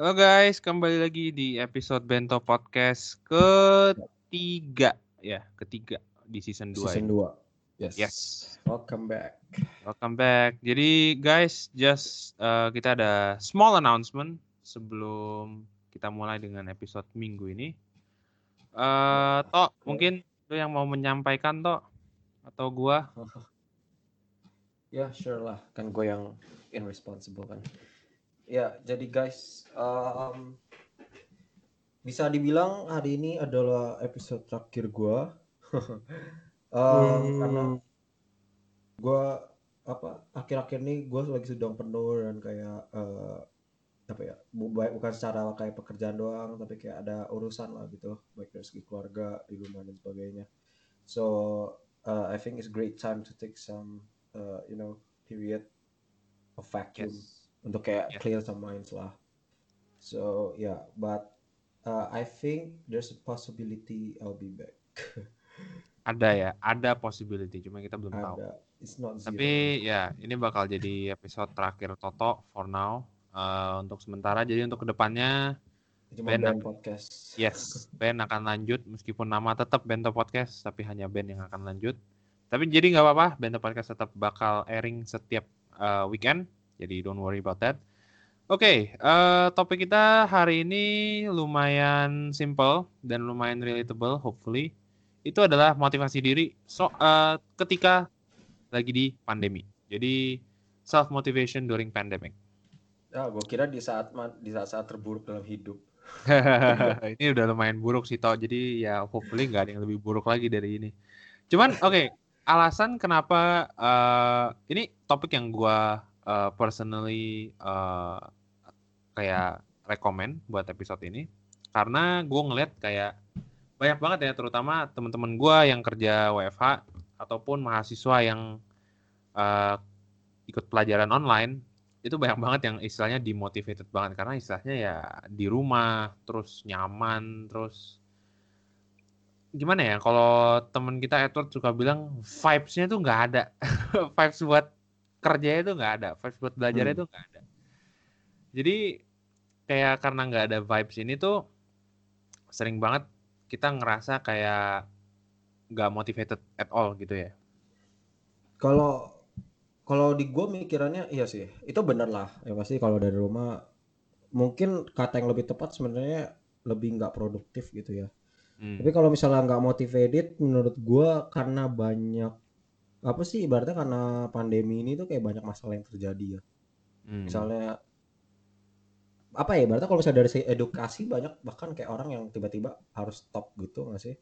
Halo guys, kembali lagi di episode Bento Podcast ketiga ya, ketiga di season 2. Season 2. Yes. Yes. Welcome back. Welcome back. Jadi guys, just uh, kita ada small announcement sebelum kita mulai dengan episode minggu ini. Uh, Tok, mungkin lu yang mau menyampaikan Tok atau gua? Ya, sure lah. Kan gue yang irresponsible kan. Ya, jadi guys, um, bisa dibilang hari ini adalah episode terakhir gue. um, Karena gue apa akhir-akhir ini gue lagi sedang penuh dan kayak uh, apa ya baik bukan secara kayak pekerjaan doang tapi kayak ada urusan lah gitu baik dari segi keluarga di rumah dan sebagainya so uh, I think it's great time to take some uh, you know period of vacuum Yes. Untuk kayak Yes. clear some minds lah so yeah but uh, I think there's a possibility I'll be back Ada ya, ada possibility, cuma kita belum tahu. ada it's not zero Tapi ya, ini bakal jadi episode terakhir Toto for now. Uh, untuk sementara, jadi untuk ke depannya cuma band podcast Yes, band akan lanjut meskipun nama tetap Bento Podcast, tapi hanya band yang akan lanjut. Tapi jadi nggak apa-apa, Bento Podcast tetap bakal airing setiap uh, weekend, jadi don't worry about that. Oke, eh, topik kita hari ini lumayan simple dan lumayan relatable, hopefully. Itu adalah motivasi diri so eh, ketika lagi di pandemi. Jadi self motivation during pandemic. Ah, gue kira di saat di saat-saat terburuk dalam hidup. ini udah lumayan buruk sih toh jadi ya hopefully nggak ada yang lebih buruk lagi dari ini cuman oke alasan kenapa eh, ini topik yang gua eh, personally eh, kayak rekomend buat episode ini. Karena gue ngeliat kayak banyak banget ya terutama teman-teman gua yang kerja WFH ataupun mahasiswa yang eh, ikut pelajaran online itu banyak banget yang istilahnya demotivated banget. Karena istilahnya ya di rumah terus nyaman terus gimana ya kalau temen kita Edward suka bilang vibes-nya tuh nggak ada. Vibes buat kerjanya itu nggak ada vibes buat belajarnya Hmm. itu nggak ada jadi kayak karena nggak ada vibes ini tuh sering banget kita ngerasa kayak nggak motivated at all gitu ya Kalau kalau di gue mikirannya iya sih, itu bener lah. Ya pasti kalau dari rumah mungkin kata yang lebih tepat sebenarnya lebih nggak produktif gitu ya. Hmm. Tapi kalau misalnya nggak motivated, menurut gue karena banyak apa sih ibaratnya karena pandemi ini tuh kayak banyak masalah yang terjadi ya. Hmm. Misalnya apa ya ibaratnya kalau misalnya dari edukasi banyak bahkan kayak orang yang tiba-tiba harus stop gitu nggak sih?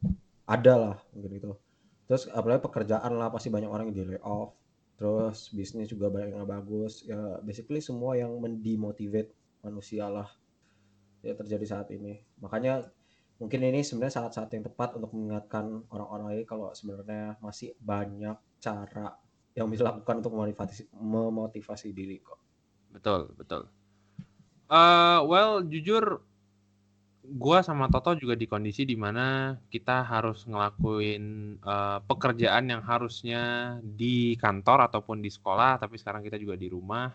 Ada lah mungkin gitu. Terus apalagi pekerjaan lah pasti banyak orang yang di lay off. Terus bisnis juga banyak yang nggak bagus. Ya basically semua yang mendemotivate manusia lah ya terjadi saat ini. Makanya mungkin ini sebenarnya saat-saat yang tepat untuk mengingatkan orang-orang lagi kalau sebenarnya masih banyak cara yang bisa dilakukan untuk memotivasi memotivasi diri kok. Betul, betul. Eh, well, jujur, gua sama Toto juga di kondisi di mana kita harus ngelakuin eh, pekerjaan yang harusnya di kantor ataupun di sekolah, tapi sekarang kita juga di rumah.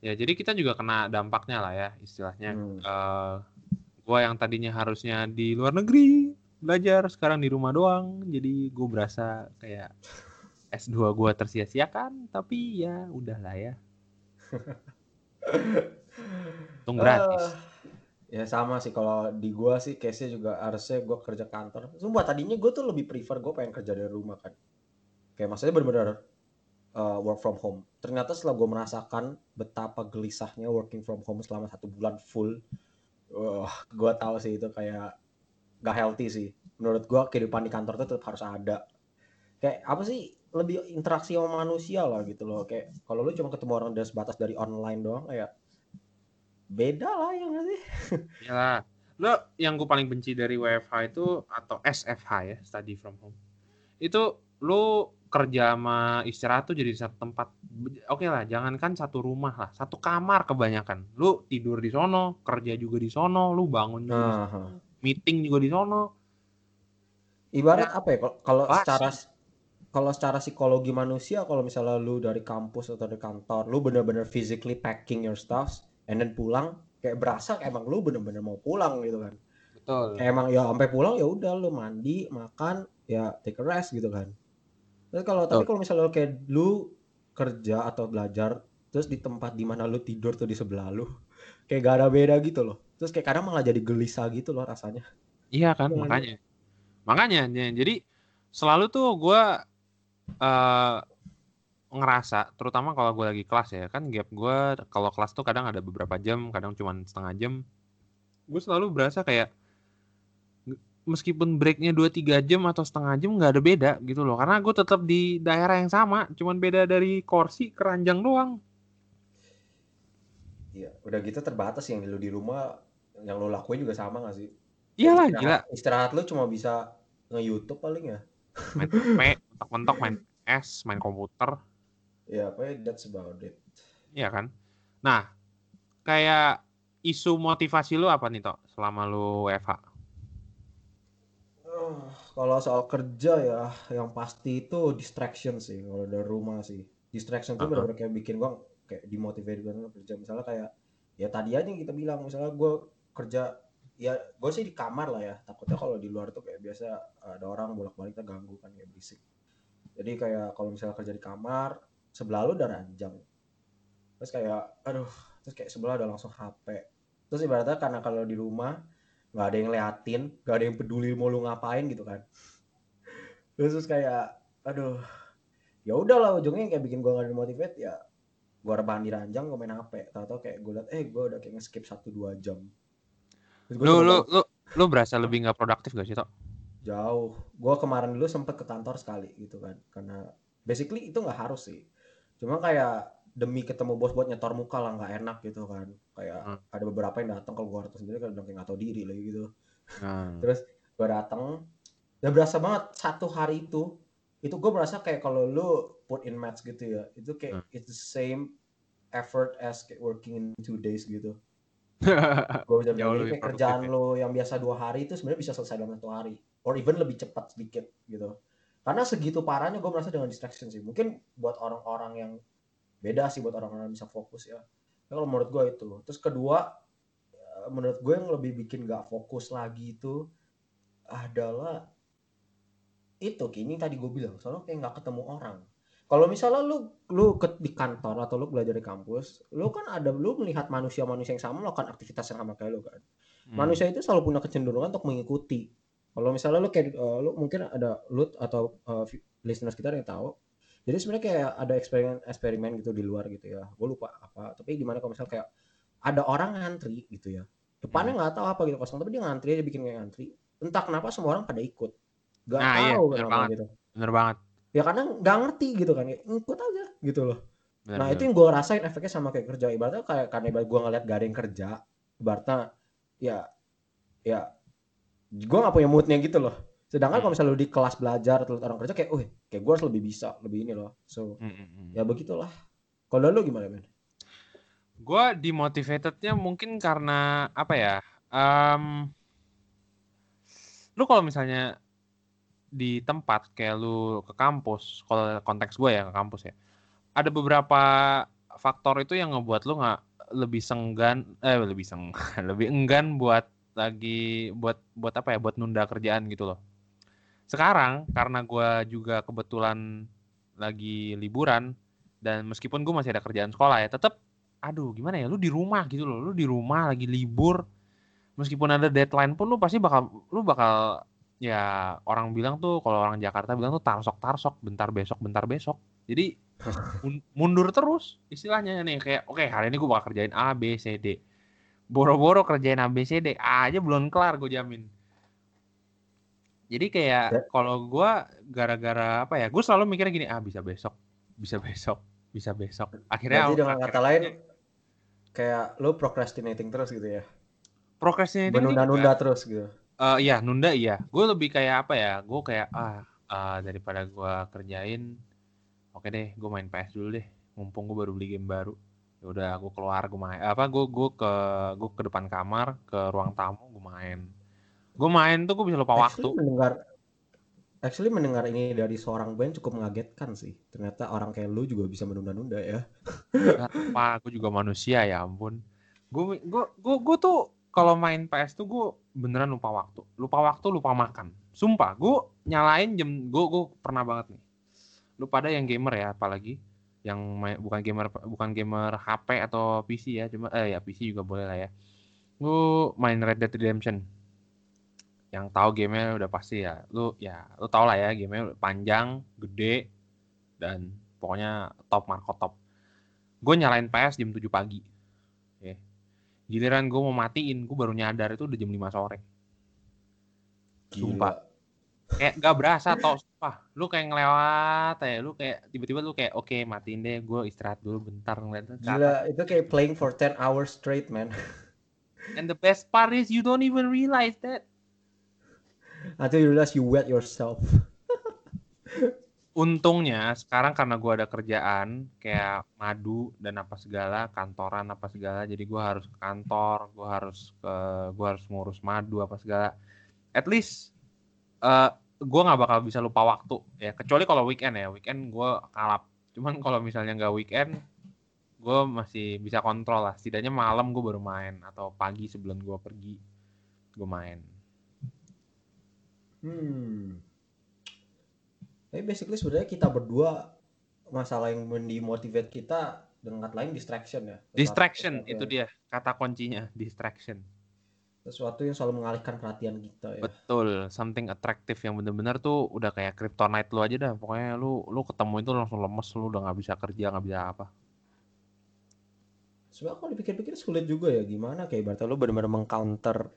Ya, jadi kita juga kena dampaknya lah ya, istilahnya. Hmm. Eh, gua yang tadinya harusnya di luar negeri belajar, sekarang di rumah doang. Jadi gue berasa kayak S2 gua tersia-siakan, tapi ya udahlah ya. Untung gratis. Ah, ya sama sih kalau di gua sih case-nya juga harusnya gua kerja kantor. Sumpah tadinya gua tuh lebih prefer gua pengen kerja dari rumah kan. Kayak maksudnya benar-benar uh, work from home. Ternyata setelah gua merasakan betapa gelisahnya working from home selama satu bulan full, wah, gua tahu sih itu kayak gak healthy sih. Menurut gua kehidupan di kantor tuh tetap harus ada. Kayak apa sih lebih interaksi sama manusia lah gitu loh. Kayak kalau lu cuma ketemu orang dari sebatas dari online doang kayak beda lah ya nggak sih? Iyalah. Lo yang gue paling benci dari WFH itu atau SFH ya, study from home. Itu lo kerja sama istirahat tuh jadi satu tempat. Oke lah, jangankan satu rumah lah, satu kamar kebanyakan. Lu tidur di sono, kerja juga di sono, lu bangun juga sono, Nah, meeting juga di sono. ibarat apa ya kalau- secara kalau secara psikologi manusia kalau misalnya lu dari kampus atau dari kantor lu bener-bener physically packing your stuff and then pulang kayak berasa kayak emang lu bener-bener mau pulang gitu kan Betul. kayak emang ya sampai pulang ya udah lu mandi makan ya take a rest gitu kan terus kalau tapi kalau misalnya lu kayak lu kerja atau belajar terus di tempat di mana lu tidur tuh di sebelah lu kayak gak ada beda gitu loh terus kayak kadang malah jadi gelisah gitu loh rasanya Iya kan, makanya. Makanya, ya, jadi selalu tuh gue eh ngerasa, terutama kalau gue lagi kelas ya, kan gap gue kalau kelas tuh kadang ada beberapa jam, kadang cuma setengah jam. Gue selalu berasa kayak meskipun breaknya 2-3 jam atau setengah jam nggak ada beda gitu loh. Karena gue tetap di daerah yang sama, cuman beda dari kursi ke ranjang doang. Iya, udah gitu terbatas yang lu di rumah yang lu lakuin juga sama gak sih? Iyalah, Istirahat- gila. Istirahat lu cuma bisa nge-YouTube paling ya. Main HP, mentok-mentok main PS, main komputer. Ya, pokoknya that's about it. Iya kan? Nah, kayak isu motivasi lu apa nih, Tok, selama lu WFH? Kalau soal kerja ya, yang pasti itu distraction sih kalau dari rumah sih. Distraction tuh Uh-uh. benar-benar kayak bikin gua kayak dimotivate banget kerja. Misalnya kayak ya tadi aja yang kita bilang, misalnya gua kerja ya gue sih di kamar lah ya. Takutnya kalau di luar tuh kayak biasa ada orang bolak-balik terganggu kan kayak berisik. Jadi kayak kalau misalnya kerja di kamar, sebelah lu udah ranjang. Terus kayak aduh, terus kayak sebelah udah langsung HP. Terus ibaratnya karena kalau di rumah nggak ada yang liatin, nggak ada yang peduli mau lu ngapain gitu kan. Terus, terus kayak aduh, ya udahlah ujungnya kayak bikin gua nggak motivate ya gua rebahan di ranjang gua main HP tahu-tahu kayak gua liat eh gua udah kayak nge-skip 1-2 jam. Terus gua Lu lu lu lu berasa lebih nggak produktif gak sih, Tok? jauh. Gua kemarin dulu sempet ke kantor sekali gitu kan. Karena basically itu nggak harus sih. Cuma kayak demi ketemu bos buat nyetor muka lah nggak enak gitu kan. Kayak Hmm. ada beberapa yang datang kalau gua harus sendiri kan udah nggak tahu diri lagi gitu. Nah, terus gue datang dan berasa banget satu hari itu itu gue merasa kayak kalau lu put in match gitu ya itu kayak Hmm. it's the same effort as kayak working in two days gitu. Gue bisa bilang kayak kerjaan produktif lo yang biasa dua hari itu sebenarnya bisa selesai dalam satu hari or even lebih cepat sedikit gitu. Karena segitu parahnya gue merasa dengan distraction sih. Mungkin buat orang-orang yang beda sih buat orang-orang yang bisa fokus ya. Tapi kalau menurut gue itu. Terus kedua eh, menurut gue yang lebih bikin gak fokus lagi itu adalah itu kini tadi gue bilang soalnya kayak nggak ketemu orang. Kalau misalnya lu lu ke, di kantor atau lu belajar di kampus lu kan ada lu melihat manusia-manusia yang sama melakukan aktivitas yang sama kayak lu kan? Hmm. manusia itu selalu punya kecenderungan untuk mengikuti. Kalau misalnya lu kayak eh, lu mungkin ada lu atau vi- listeners kita yang tahu jadi sebenarnya kayak ada eksperimen eksperimen gitu di luar gitu ya. Gue lupa apa. Tapi gimana kalau misalnya kayak ada orang ngantri gitu ya. Depannya nggak tahu apa gitu kosong. Tapi dia ngantri aja bikin kayak ngantri. Entah kenapa semua orang pada ikut. Nggak Nah, iya, tahu bener kenapa banget. gitu. Bener banget. ya karena nggak ngerti gitu kan. Kayak ikut aja gitu loh. Bener, nah bener. itu yang gue rasain efeknya sama kayak kerja. Ibaratnya kayak karena ibarat gue ngeliat gak ada yang kerja ibaratnya ya ya gue nggak punya moodnya gitu loh sedangkan Hmm. kalau misalnya lu di kelas belajar atau orang kerja kayak, oh kayak gue harus lebih bisa lebih ini loh so Hmm, hmm, hmm. ya begitulah kalau lu gimana men Gue dimotivatednya mungkin karena apa ya? em, lu kalau misalnya di tempat kayak lu ke kampus, kalau konteks gue ya ke kampus ya, ada beberapa faktor itu yang ngebuat lu nggak lebih senggan, eh lebih seng, lebih enggan buat lagi buat buat apa ya? Buat nunda kerjaan gitu loh. Sekarang karena gue juga kebetulan lagi liburan dan meskipun gue masih ada kerjaan sekolah ya, tetap aduh gimana ya lu di rumah gitu loh lu di rumah lagi libur. Meskipun ada deadline pun lu pasti bakal lu bakal ya orang bilang tuh kalau orang Jakarta bilang tuh tarsok tarsok bentar besok bentar besok. Jadi mun- mundur terus istilahnya nih kayak oke hari ini gue bakal kerjain A B C D. Boro-boro kerjain A B C D A aja belum kelar gue jamin jadi kayak Ya. kalau gue gara-gara apa ya gue selalu mikirnya gini ah bisa besok bisa besok bisa besok akhirnya berarti dengan akhirnya- kata lain kayak lu procrastinating terus gitu ya procrastinating menunda-nunda terus gitu Eh, iya, nunda iya. Gue lebih kayak apa ya? Gue kayak ah eh, daripada gue kerjain, oke deh, gue main PS dulu deh. Mumpung gue baru beli game baru. Ya udah, gue keluar, gue main. Apa? Gue gue ke gue ke depan kamar, ke ruang tamu, gue main. Gue main tuh gue bisa lupa waktu. Actually mendengar actually mendengar ini dari seorang band cukup mengagetkan sih. Ternyata orang kayak lu juga bisa menunda-nunda ya. Apa, gue juga manusia ya ampun. Gue gue gue gue tuh kalau main PS tuh gue beneran lupa waktu. Lupa waktu, lupa makan. Sumpah, gue nyalain jam gue gue pernah banget nih. Lu pada yang gamer ya, apalagi yang main, bukan gamer bukan gamer HP atau PC ya, cuma eh ya PC juga boleh lah ya. Gue main Red Dead Redemption. Yang tahu gamenya udah pasti ya. Lu ya, lu tau lah ya gamenya panjang, gede dan pokoknya top Marco top. Gue nyalain PS jam 7 pagi. Ya. Giliran gue mau matiin, gue baru nyadar itu udah jam 5 sore. Sumpah. Kayak gak berasa tau, sumpah. Lu kayak ngelewat ya, lu kayak tiba-tiba lu kayak oke okay, matiin deh, gue istirahat dulu bentar ngeliat. Gila, itu kayak playing for 10 hours straight, man. And the best part is you don't even realize that. Until you realize you wet yourself. Untungnya sekarang karena gue ada kerjaan kayak madu dan apa segala, kantoran apa segala, jadi gue harus ke kantor, gue harus ke, gue harus ngurus madu apa segala. At least uh, gue nggak bakal bisa lupa waktu ya, kecuali kalau weekend ya, weekend gue kalap. Cuman kalau misalnya nggak weekend, gue masih bisa kontrol lah. Setidaknya malam gue baru main atau pagi sebelum gue pergi gue main. Hmm. Tapi basically sebenarnya kita berdua masalah yang mendimotivate kita dengan kata lain distraction ya. Sesuatu, distraction sesuatu itu dia kata kuncinya distraction. Sesuatu yang selalu mengalihkan perhatian kita ya. Betul, something attractive yang bener-bener tuh udah kayak kryptonite lu aja dah. Pokoknya lu lu ketemu itu langsung lemes lu udah nggak bisa kerja nggak bisa apa. Sebenarnya kalau dipikir-pikir sulit juga ya gimana kayak berarti lu benar-benar mengcounter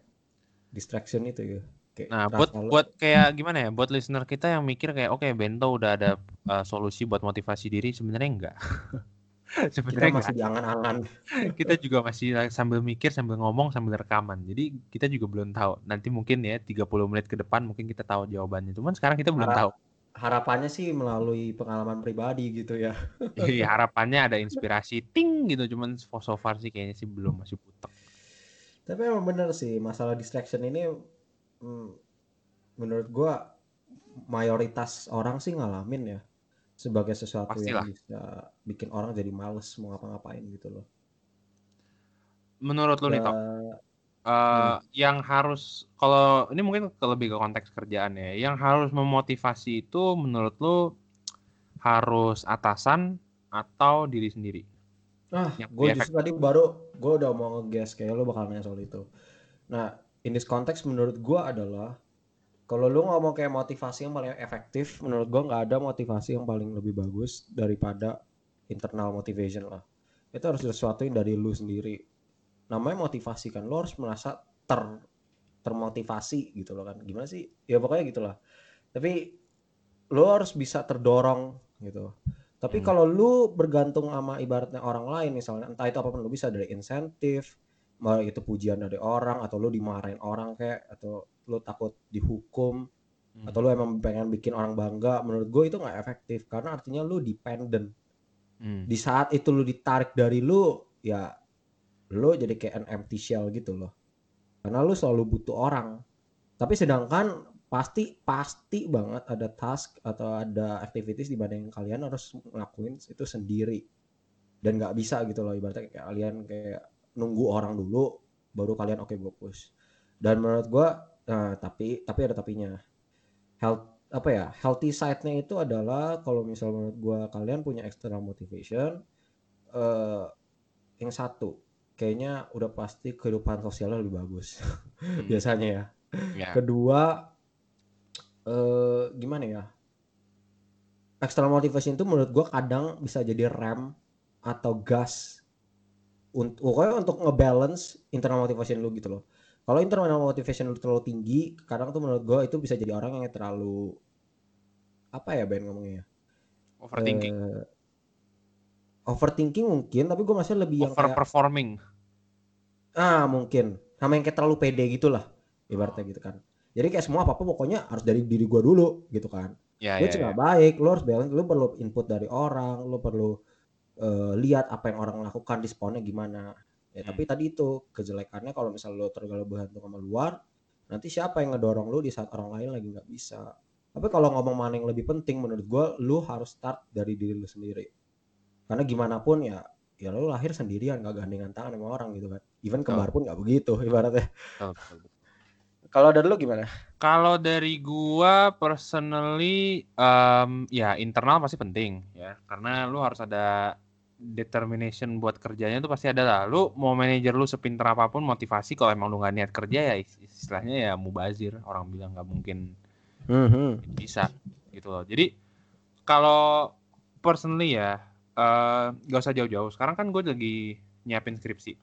distraction itu ya. Kayak nah, buat buat kayak gimana ya? Buat listener kita yang mikir kayak oke okay, Bento udah ada uh, solusi buat motivasi diri, sebenarnya enggak. sebenarnya kita masih diangan-angan. kita juga masih sambil mikir, sambil ngomong, sambil rekaman. Jadi kita juga belum tahu. Nanti mungkin ya 30 menit ke depan mungkin kita tahu jawabannya. Cuman sekarang kita belum Harap, tahu. Harapannya sih melalui pengalaman pribadi gitu ya. Iya, harapannya ada inspirasi ting gitu. Cuman so far sih kayaknya sih belum masih putek. Tapi emang bener sih masalah distraction ini hmm, menurut gua mayoritas orang sih ngalamin ya sebagai sesuatu Pastilah. yang bisa bikin orang jadi males mau ngapa-ngapain gitu loh. Menurut lu nih, Tok, uh, hmm. yang harus kalau ini mungkin lebih ke konteks kerjaan ya, yang harus memotivasi itu menurut lu harus atasan atau diri sendiri? Ah, gue justru tadi baru gue udah mau ngegas kayak lo bakal nanya soal itu. Nah, in this context menurut gue adalah kalau lu ngomong kayak motivasi yang paling efektif menurut gue nggak ada motivasi yang paling lebih bagus daripada internal motivation lah. Itu harus sesuatu yang dari lu sendiri. Namanya motivasi kan lu harus merasa ter termotivasi gitu loh kan. Gimana sih? Ya pokoknya gitulah. Tapi lu harus bisa terdorong gitu. Tapi hmm. kalau lu bergantung sama ibaratnya orang lain misalnya entah itu apa pun lu bisa dari insentif itu pujian dari orang atau lu dimarahin orang kayak atau lu takut dihukum hmm. atau lu emang pengen bikin orang bangga menurut gue itu nggak efektif karena artinya lu dependent hmm. di saat itu lu ditarik dari lu ya lu jadi kayak an empty shell gitu loh karena lu selalu butuh orang tapi sedangkan pasti pasti banget ada task atau ada activities di mana yang kalian harus ngelakuin itu sendiri dan nggak bisa gitu loh ibaratnya kayak kalian kayak nunggu orang dulu baru kalian oke okay, gue push dan menurut gue nah, tapi tapi ada tapinya health apa ya healthy side-nya itu adalah kalau misalnya menurut gue kalian punya external motivation uh, yang satu kayaknya udah pasti kehidupan sosialnya lebih bagus hmm. biasanya ya yeah. kedua uh, gimana ya external motivation itu menurut gue kadang bisa jadi rem atau gas untuk untuk ngebalance internal motivation lu gitu loh. Kalau internal motivation lu terlalu tinggi kadang tuh menurut gue itu bisa jadi orang yang terlalu apa ya Ben ngomongnya? Overthinking. Uh, overthinking mungkin tapi gue masih lebih yang overperforming. Ah mungkin. Sama yang kayak terlalu pede gitulah ibaratnya gitu kan. Jadi kayak semua apa apa pokoknya harus dari diri gue dulu gitu kan. Ya, gue ya, cuma ya. baik lo harus balance lo perlu input dari orang lo perlu uh, lihat apa yang orang lakukan responnya gimana. Ya hmm. tapi tadi itu kejelekannya kalau misal lo terlalu bergantung sama luar nanti siapa yang ngedorong lo di saat orang lain lagi nggak bisa. Tapi kalau ngomong mana yang lebih penting menurut gue lo harus start dari diri lo sendiri. Karena gimana pun ya ya lu lahir sendirian gak gandengan tangan sama orang gitu kan. Even kembar pun nggak begitu ibaratnya. Betul. kalau dari lu gimana? Kalau dari gua personally em, ya internal pasti penting ya. Karena lu harus ada determination buat kerjanya tuh pasti ada lah. Lu mau manajer lu sepinter apa pun motivasi kalau emang lu nggak niat kerja ya is- istilahnya ya mubazir orang bilang nggak mungkin bisa gitu loh. Jadi kalau personally ya eh gak usah jauh-jauh. Sekarang kan gue lagi nyiapin skripsi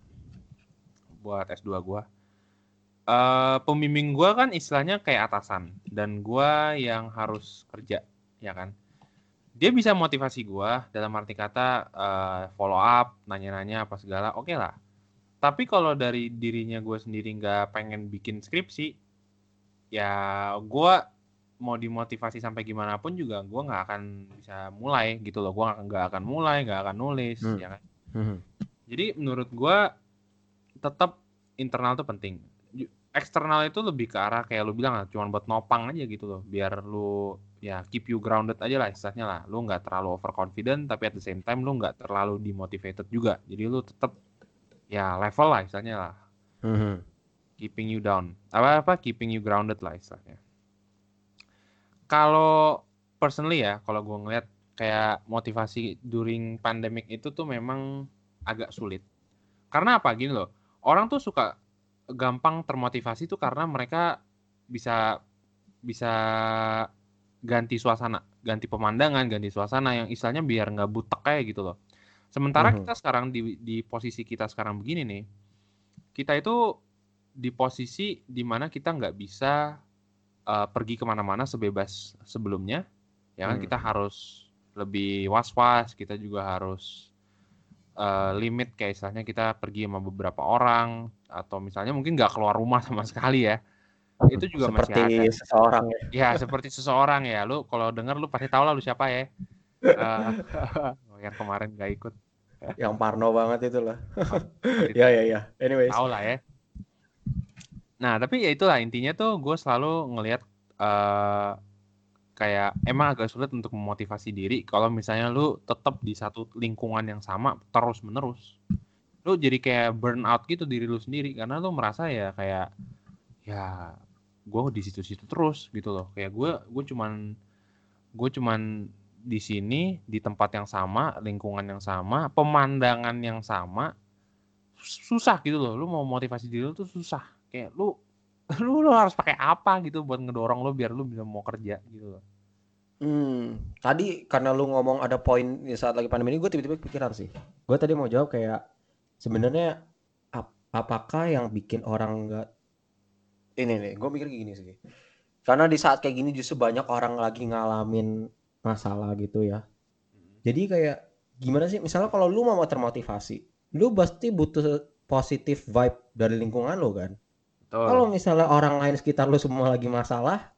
buat S2 gua. Eh pembimbing gua kan istilahnya kayak atasan dan gua yang harus kerja, ya kan? Dia bisa motivasi gua dalam arti kata eh, follow up, nanya-nanya apa segala, oke lah. Tapi kalau dari dirinya gue sendiri nggak pengen bikin skripsi, ya gua mau dimotivasi sampai gimana pun juga gua nggak akan bisa mulai gitu loh. Gua nggak akan mulai, nggak akan nulis, Hmm. ya kan? Jadi menurut gua tetap internal tuh penting. Eksternal itu lebih ke arah kayak lu bilang lah, cuma buat nopang aja gitu loh, biar lu ya keep you grounded aja lah istilahnya lah. Lu nggak terlalu overconfident, tapi at the same time lu nggak terlalu demotivated juga. Jadi lu tetap ya level lah istilahnya lah, keeping you down. Apa apa keeping you grounded lah istilahnya. Kalau personally ya, kalau gua ngeliat kayak motivasi during pandemic itu tuh memang agak sulit. Karena apa gini loh, orang tuh suka gampang termotivasi tuh karena mereka bisa bisa ganti suasana, ganti pemandangan, ganti suasana yang istilahnya biar nggak butek kayak gitu loh. Sementara Mhm. kita sekarang di di posisi kita sekarang begini nih, kita itu di posisi di mana kita nggak bisa eh, pergi ke mana-mana sebebas sebelumnya, ya kan Hmm. kita harus lebih was-was, kita juga harus eh, limit kayak istilahnya kita pergi sama beberapa orang atau misalnya mungkin nggak keluar rumah sama sekali ya itu juga seperti masih ada. seseorang ya. Ya seperti seseorang ya. Lu kalau denger lu pasti tahu lah lu siapa ya. Eh, yang kemarin gak ikut. Yang parno banget itu lah ya ya ya. Anyways. Tahu lah ya. Nah tapi ya itulah intinya tuh gue selalu ngelihat eh kayak emang agak sulit untuk memotivasi diri kalau misalnya lu tetap di satu lingkungan yang sama terus menerus lu jadi kayak burn out gitu diri lu sendiri karena lu merasa ya kayak ya gue di situ-situ terus gitu loh. Kayak gue gue cuman gue cuman di sini di tempat yang sama lingkungan yang sama pemandangan yang sama susah gitu loh. Lu mau motivasi diri lu tuh susah. Kayak lu lu, lu harus pakai apa gitu buat ngedorong lu biar lu bisa mau kerja gitu loh. Hmm, tadi karena lu ngomong ada poin saat lagi pandemi ini, gue tiba-tiba kepikiran sih. Gue tadi mau jawab kayak sebenarnya ap- apakah yang bikin orang nggak ini nih, gue mikir gini sih. Karena di saat kayak gini justru banyak orang lagi ngalamin masalah gitu ya. Jadi kayak gimana sih? Misalnya kalau lu mau termotivasi, lu pasti butuh positif vibe dari lingkungan lu kan. Kalau misalnya orang lain sekitar lu semua lagi masalah,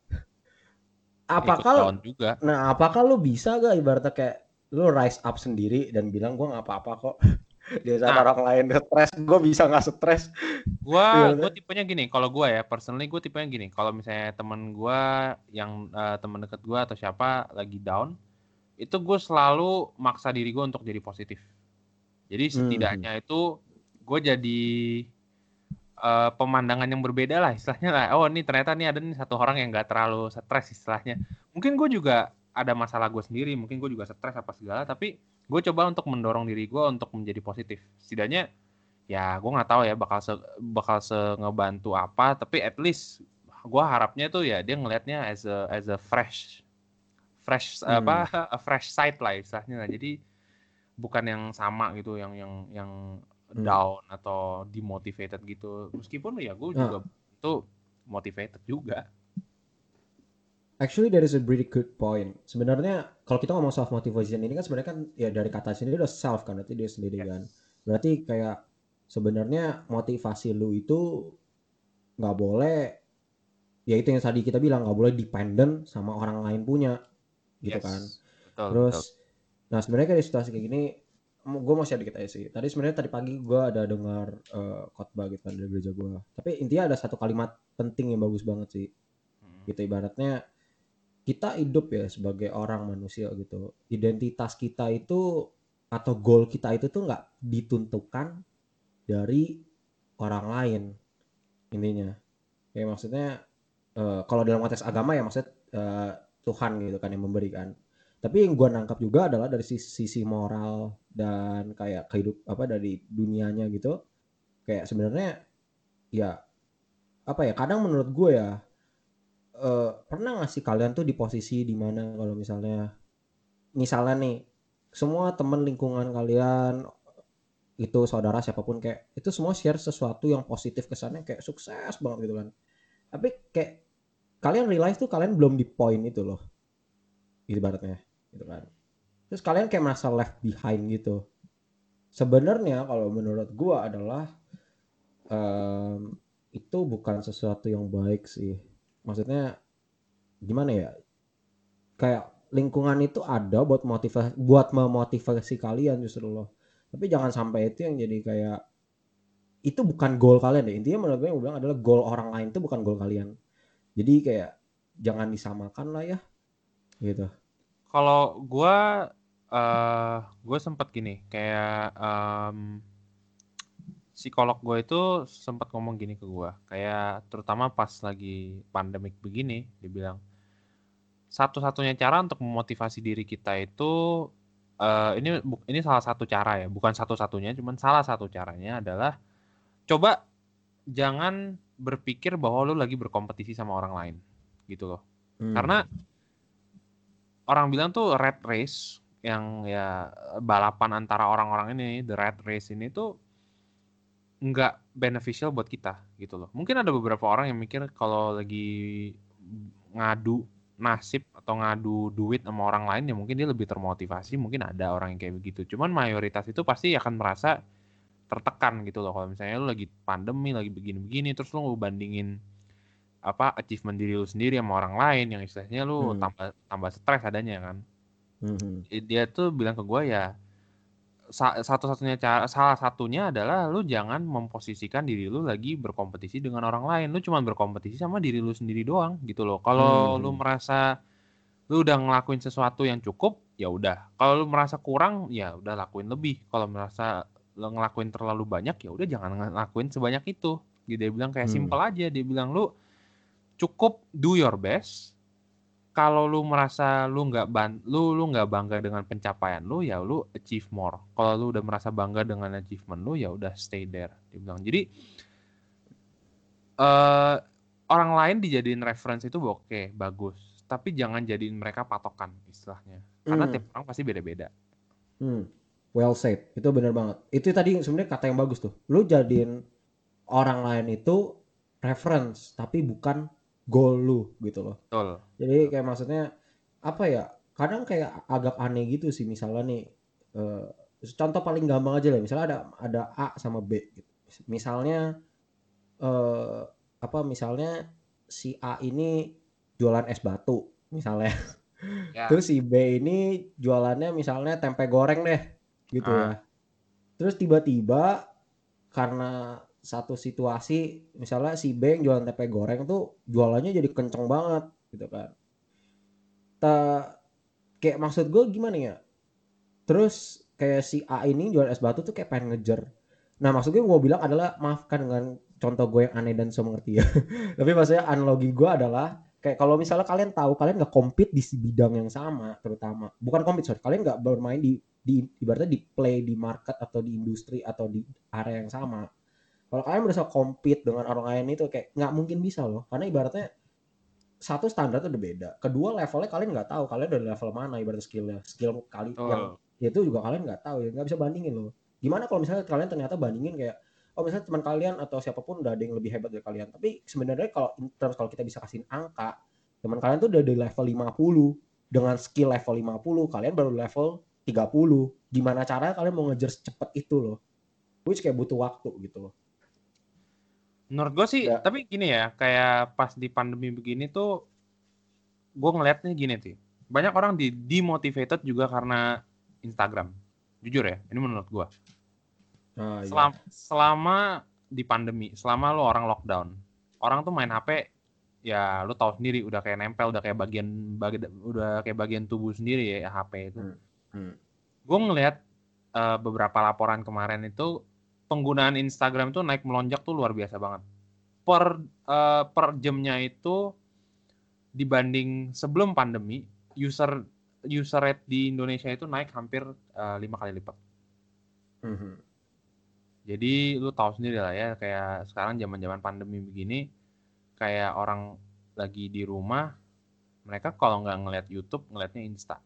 apakah down juga Nah, apakah lu bisa gak ibaratnya kayak lu rise up sendiri dan bilang gua nggak apa-apa kok. Saat Nah. orang lain stres, gue bisa nggak stres. Gua Iya, gua tipenya gini, kalau gua ya personally gue tipenya gini, kalau misalnya temen gua yang eh, temen deket gua atau siapa lagi down, itu gue selalu maksa diri gue untuk jadi positif. Jadi Hmm. setidaknya itu gue jadi eh, pemandangan yang berbeda lah istilahnya lah. Oh ini ternyata nih ada nih satu orang yang gak terlalu stres istilahnya. Mungkin gue juga ada masalah gue sendiri, mungkin gue juga stres apa segala, tapi gue coba untuk mendorong diri gue untuk menjadi positif. Setidaknya ya gue nggak tahu ya bakal se bakal se ngebantu apa tapi at least gue harapnya tuh ya dia ngelihatnya as a as a fresh fresh Hmm. apa a fresh sight lah istilahnya jadi bukan yang sama gitu yang yang yang Hmm. down atau demotivated gitu meskipun ya gue Nah. juga tuh motivated juga Actually there is a really good point. Sebenarnya kalau kita ngomong self motivation ini kan sebenarnya kan ya dari kata sendiri udah self kan, berarti dia sendiri Yes. kan. Berarti kayak sebenarnya motivasi lu itu nggak boleh ya itu yang tadi kita bilang nggak boleh dependent sama orang lain punya gitu Yes. kan. betul Terus, betul. nah sebenarnya kayak di situasi kayak gini, gue masih sedikit aja sih. Tadi sebenarnya tadi pagi gue ada dengar eh, khotbah gitu dari gereja gue. Tapi intinya ada satu kalimat penting yang bagus banget sih. Hmm. Gitu ibaratnya kita hidup ya sebagai orang manusia gitu. Identitas kita itu atau goal kita itu tuh nggak ditentukan dari orang lain intinya. Kayak maksudnya uh, kalau dalam konteks agama ya maksud uh, Tuhan gitu kan yang memberikan. Tapi yang gue nangkap juga adalah dari sisi, sisi moral dan kayak kehidup apa dari dunianya gitu. Kayak sebenarnya ya apa ya kadang menurut gue ya uh, pernah gak sih kalian tuh di posisi di mana kalau misalnya misalnya nih semua temen lingkungan kalian itu saudara siapa pun kayak itu semua share sesuatu yang positif kesannya kayak sukses banget gitu kan. Tapi kayak kalian realize tuh kalian belum di point itu loh. Ibaratnya gitu kan. Terus kalian kayak merasa left behind gitu. Sebenarnya kalau menurut gua adalah um, itu bukan sesuatu yang baik sih maksudnya gimana ya? Kayak lingkungan itu ada buat motivasi buat memotivasi kalian justru loh. Tapi jangan sampai itu yang jadi kayak itu bukan goal kalian deh. Intinya menurut gue yang gue bilang adalah goal orang lain itu bukan goal kalian. Jadi kayak jangan disamakan lah ya gitu. Kalau gue uh, gue sempat gini kayak um, psikolog gue itu sempat ngomong gini ke gue kayak terutama pas lagi pandemik begini dia bilang satu-satunya cara untuk memotivasi diri kita itu uh, ini ini salah satu cara ya bukan satu-satunya cuman salah satu caranya adalah coba jangan berpikir bahwa lu lagi berkompetisi sama orang lain gitu loh hmm. karena orang bilang tuh red race yang ya balapan antara orang-orang ini the red race ini tuh nggak beneficial buat kita gitu loh. Mungkin ada beberapa orang yang mikir kalau lagi ngadu nasib atau ngadu duit sama orang lain ya mungkin dia lebih termotivasi, mungkin ada orang yang kayak begitu. Cuman mayoritas itu pasti akan merasa tertekan gitu loh kalau misalnya lu lagi pandemi, lagi begini-begini terus lu bandingin apa achievement diri lu sendiri sama orang lain yang istilahnya lu hmm. tambah tambah stres adanya kan hmm. dia tuh bilang ke gue ya satu-satunya cara salah satunya adalah lu jangan memposisikan diri lu lagi berkompetisi dengan orang lain. Lu cuma berkompetisi sama diri lu sendiri doang gitu loh. Kalau hmm. lu merasa lu udah ngelakuin sesuatu yang cukup ya udah. Kalau lu merasa kurang ya udah lakuin lebih. Kalau merasa lu ngelakuin terlalu banyak ya udah jangan ngelakuin sebanyak itu. Dia bilang kayak hmm. simple aja. Dia bilang lu cukup do your best kalau lu merasa lu nggak ban lu lu nggak bangga dengan pencapaian lu ya lu achieve more. Kalau lu udah merasa bangga dengan achievement lu ya udah stay there dia bilang. Jadi uh, orang lain dijadiin reference itu oke okay, bagus. Tapi jangan jadiin mereka patokan istilahnya. Karena hmm. tiap orang pasti beda-beda. Hmm. well said. Itu benar banget. Itu tadi sebenarnya kata yang bagus tuh. Lu jadiin orang lain itu reference tapi bukan goal lu gitu loh. Betul. Jadi kayak maksudnya apa ya? Kadang kayak agak aneh gitu sih misalnya nih uh, contoh paling gampang aja lah misalnya ada ada A sama B gitu. Misalnya uh, apa misalnya si A ini jualan es batu misalnya. Ya. Terus si B ini jualannya misalnya tempe goreng deh gitu ah. ya. Terus tiba-tiba karena satu situasi misalnya si B yang jualan tempe goreng tuh jualannya jadi kenceng banget gitu kan. Ta, kayak maksud gue gimana ya? Terus kayak si A ini jualan es batu tuh kayak pengen ngejar. Nah maksud gue bilang adalah maafkan dengan contoh gue yang aneh dan so mengerti ya. Tapi maksudnya analogi gue adalah kayak kalau misalnya kalian tahu kalian nggak compete di bidang yang sama terutama bukan compete sorry kalian nggak bermain di di ibaratnya di play di market atau di industri atau di area yang sama kalau kalian berusaha compete dengan orang lain itu kayak nggak mungkin bisa loh. Karena ibaratnya satu standar itu udah beda. Kedua levelnya kalian nggak tahu kalian udah level mana ibarat skillnya. Skill kali oh. yang itu juga kalian nggak tahu ya nggak bisa bandingin loh. Gimana kalau misalnya kalian ternyata bandingin kayak oh misalnya teman kalian atau siapa pun udah ada yang lebih hebat dari kalian. Tapi sebenarnya kalau terus kalau kita bisa kasih angka teman kalian tuh udah di level 50 dengan skill level 50 kalian baru level 30 gimana caranya kalian mau ngejar cepet itu loh which kayak butuh waktu gitu loh Menurut gue sih, ya. tapi gini ya, kayak pas di pandemi begini tuh, gue ngeliatnya gini sih. Banyak orang di demotivated juga karena Instagram. Jujur ya, ini menurut gue. Ah, iya. selama, selama di pandemi, selama lo orang lockdown, orang tuh main HP, ya lo tau sendiri, udah kayak nempel, udah kayak bagian, bagian udah kayak bagian tubuh sendiri ya HP itu. Hmm. Hmm. Gue ngeliat uh, beberapa laporan kemarin itu penggunaan Instagram itu naik melonjak tuh luar biasa banget. Per uh, per jamnya itu dibanding sebelum pandemi, user user rate di Indonesia itu naik hampir lima uh, kali lipat. Mm -hmm. Jadi lu tahu sendiri lah ya kayak sekarang zaman-zaman pandemi begini kayak orang lagi di rumah mereka kalau nggak ngeliat YouTube ngeliatnya Insta.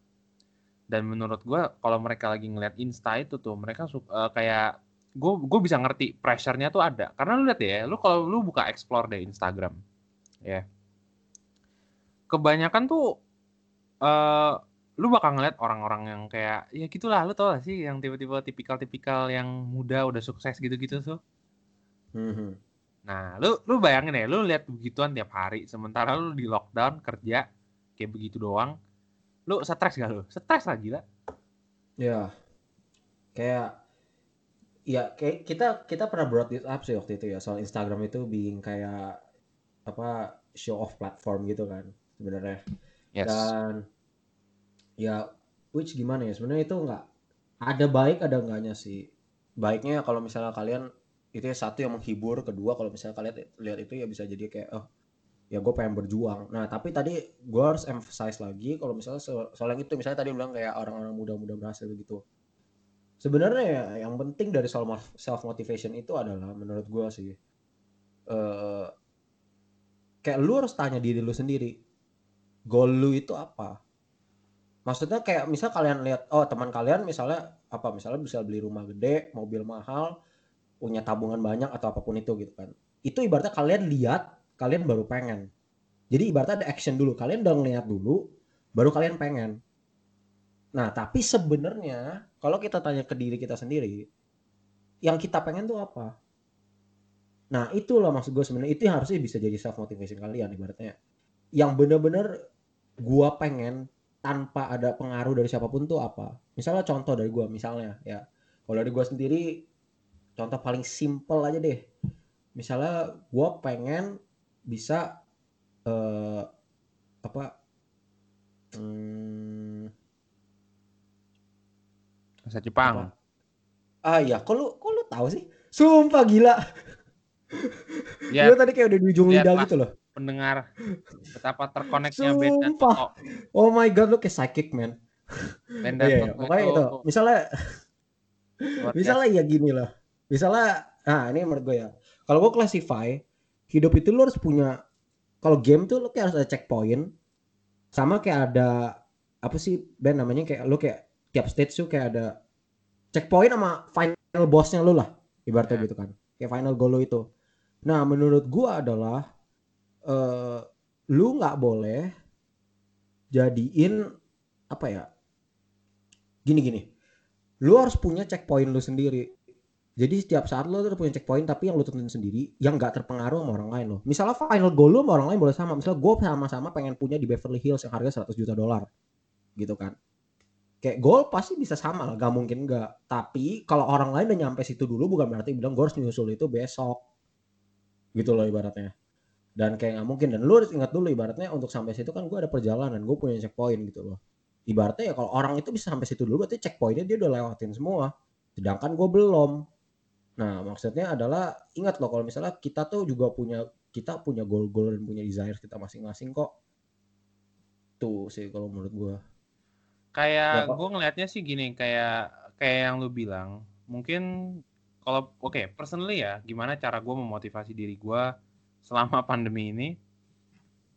Dan menurut gue kalau mereka lagi ngeliat Insta itu tuh mereka suka uh, kayak gue gue bisa ngerti pressure-nya tuh ada. Karena lu lihat ya lu kalau lu buka explore deh Instagram ya. Kebanyakan tuh uh, lu bakal ngeliat orang-orang yang kayak ya gitulah lu tau gak sih yang tipe-tipe tipikal-tipikal yang muda udah sukses gitu-gitu tuh? Mm-hmm. nah lu lu bayangin ya lu lihat begituan tiap hari sementara lu di lockdown kerja kayak begitu doang lu stres gak lu? Stres lah gila. Ya kayak ya kayak kita kita pernah brought it up sih waktu itu ya soal Instagram itu being kayak apa show off platform gitu kan sebenarnya. Yes. dan ya which gimana ya sebenarnya itu nggak ada baik ada enggaknya sih. Baiknya kalau misalnya kalian itu ya satu yang menghibur kedua kalau misalnya kalian lihat itu ya bisa jadi kayak oh ya gue pengen berjuang. Nah tapi tadi gue harus emphasize lagi kalau misalnya so soal yang itu misalnya tadi bilang kayak orang-orang muda-muda berhasil begitu sebenarnya ya yang penting dari self motivation itu adalah menurut gue sih uh, kayak lu harus tanya diri lu sendiri goal lu itu apa? Maksudnya kayak misal kalian lihat oh teman kalian misalnya apa? Misalnya bisa beli rumah gede mobil mahal punya tabungan banyak atau apa pun itu gitu kan. Itu ibaratnya kalian lihat kalian baru pengen. Jadi ibaratnya ada action dulu. Kalian udah ngeliat dulu baru kalian pengen nah tapi sebenarnya kalau kita tanya ke diri kita sendiri yang kita pengen tuh apa nah itulah maksud gue sebenarnya itu yang harusnya bisa jadi self motivation kalian ibaratnya yang bener-bener gua pengen tanpa ada pengaruh dari siapa pun tuh apa? Misalnya contoh dari gue, misalnya ya, kalau dari gue sendiri, contoh paling simple aja deh. Misalnya gue pengen bisa uh, apa? Hmm, bahasa Jepang. Apa? Ah iya, kok lu kok lu tahu sih? Sumpah gila. Ya, gue tadi kayak udah di ujung lidah gitu loh pendengar betapa terkoneknya Toto. Oh my god, lu kayak psychic man. Band dan yeah, Pokoknya itu. Misalnya misalnya ya gini lah. Misalnya nah ini menurut gue ya. Kalau gue classify hidup itu lu harus punya kalau game tuh lu kayak harus ada checkpoint sama kayak ada apa sih band namanya kayak lu kayak tiap stage tuh kayak ada checkpoint sama final bossnya lu lah ibaratnya yeah. gitu kan. Kayak final goal lu itu. Nah menurut gua adalah uh, lu nggak boleh jadiin apa ya gini gini. Lu harus punya checkpoint lu sendiri. Jadi setiap saat lu punya checkpoint tapi yang lu tentuin sendiri yang nggak terpengaruh sama orang lain lo misalnya final goal lu sama orang lain boleh sama. Misalnya gue sama-sama pengen punya di Beverly Hills yang harga 100 juta dolar gitu kan kayak goal pasti bisa sama lah gak mungkin nggak. Tapi kalau orang lain udah nyampe situ dulu bukan berarti bilang gue harus nyusul itu besok. Gitu loh ibaratnya. Dan kayak nggak mungkin. Dan lu harus ingat dulu ibaratnya untuk sampai situ kan gue ada perjalanan gue punya checkpoint gitu loh. Ibaratnya ya kalau orang itu bisa sampai situ dulu berarti checkpointnya dia udah lewatin semua. Sedangkan gue belum. Nah maksudnya adalah ingat loh kalau misalnya kita tuh juga punya kita punya goal-goal dan punya desire kita masing-masing kok. Tuh sih kalau menurut gue kayak ya, gue ngelihatnya sih gini kayak kayak yang lu bilang mungkin kalau oke okay, personally ya gimana cara gue memotivasi diri gue selama pandemi ini?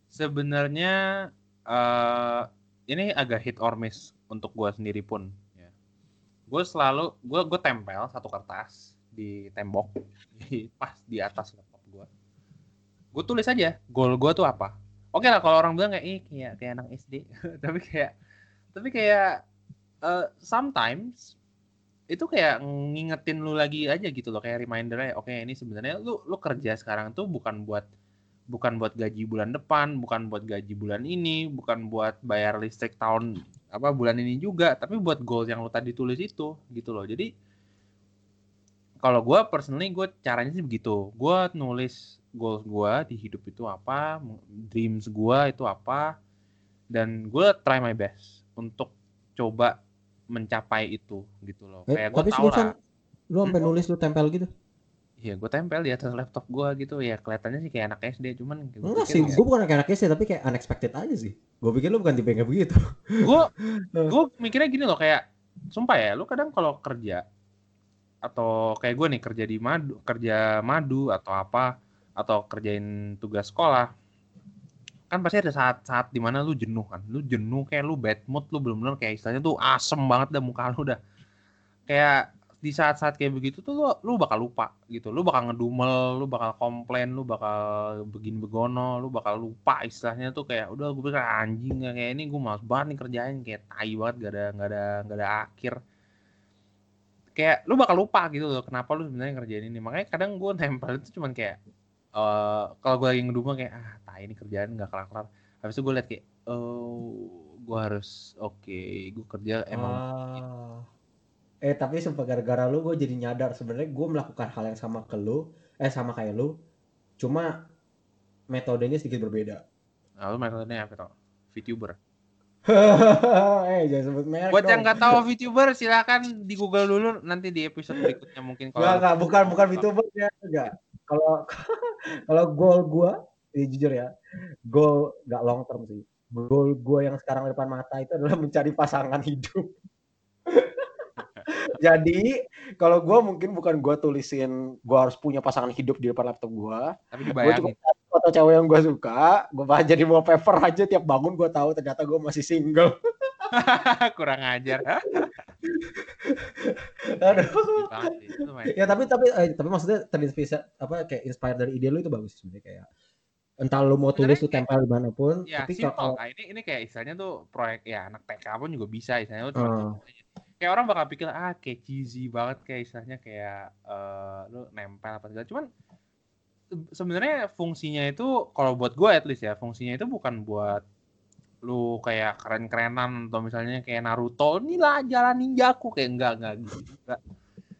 Sebenarnya uh, ini agak hit or miss untuk gue sendiri pun ya. gue selalu gue gue tempel satu kertas di tembok di pas di atas laptop gue gue tulis aja goal gue tuh apa. Oke lah kalau orang bilang kayak ih kayak kayak anak SD tapi kayak tapi kayak uh, sometimes itu kayak ngingetin lu lagi aja gitu loh kayak reminder ya oke ini sebenarnya lu lu kerja sekarang tuh bukan buat bukan buat gaji bulan depan bukan buat gaji bulan ini bukan buat bayar listrik tahun apa bulan ini juga tapi buat goal yang lu tadi tulis itu gitu loh. Jadi kalau gue personally gue caranya sih begitu. Gue nulis goals gue di hidup itu apa dreams gue itu apa dan gue try my best untuk coba mencapai itu gitu loh. Eh, Kayak gue tapi tau lah. lu sampai Hmm. nulis lu tempel gitu? Iya, gue tempel di atas laptop gue gitu ya kelihatannya sih kayak anak SD cuman gue Enggak sih, ya, gue bukan kayak anak SD tapi kayak unexpected aja sih. Gue pikir lu bukan tipe yang begitu. gue gue mikirnya gini loh kayak sumpah ya lu kadang kalau kerja atau kayak gue nih kerja di madu kerja madu atau apa atau kerjain tugas sekolah kan pasti ada saat-saat di mana lu jenuh kan. Lu jenuh kayak lu bad mood lu belum-benar kayak istilahnya tuh asem banget dah muka lu dah. Kayak di saat-saat kayak begitu tuh lu, lu bakal lupa gitu. Lu bakal ngedumel lu bakal komplain lu bakal begini begono lu bakal lupa istilahnya tuh kayak udah gue pikir anjing ya, kayak ini gue males banget nih kerjain. Kayak tai banget gak ada gak ada gak ada akhir. Kayak lu bakal lupa gitu loh kenapa lu sebenarnya ngerjain ini. Makanya kadang gue nempel itu cuman kayak eh kalau gue lagi ngedumel kayak ah tai ini kerjaan nggak kelar kelar habis itu gue liat kayak oh gue harus oke gue kerja emang Ah. Eh tapi sumpah gara-gara lu gue jadi nyadar sebenarnya gue melakukan hal yang sama ke lu, eh sama kayak lu, cuma metodenya sedikit berbeda. nah, lu metodenya apa tau VTuber eh jangan sebut merek buat yang dong. nggak tahu VTuber silakan di Google dulu nanti di episode berikutnya mungkin kalau enggak, bukan bukan VTuber ya, enggak. Kalau kalau goal gua, ya jujur ya, goal enggak long term sih. Goal gua yang sekarang di depan mata itu adalah mencari pasangan hidup. Jadi, kalau gua mungkin bukan gua tulisin gua harus punya pasangan hidup di depan laptop gua. tapi dibayangin cari foto cewek yang gua suka, gua bahas jadi wallpaper aja tiap bangun gua tahu ternyata gua masih single. kurang ajar Aduh. Banget ya tapi tapi eh, tapi maksudnya terinspirasi apa kayak inspired dari ide lu itu bagus sebenarnya kayak entah lu mau tulis lu tempel di mana pun ya tapi simple kalau Kak. ini ini kayak istilahnya tuh proyek ya anak TK pun juga bisa istilahnya lu cuma aja. kayak orang bakal pikir ah kayak cheesy banget kayak istilahnya kayak eh, lu nempel apa segala cuman se- sebenarnya fungsinya itu kalau buat gue at least ya fungsinya itu bukan buat lu kayak keren-kerenan atau misalnya kayak Naruto inilah jalan ninjaku kayak enggak enggak gitu enggak.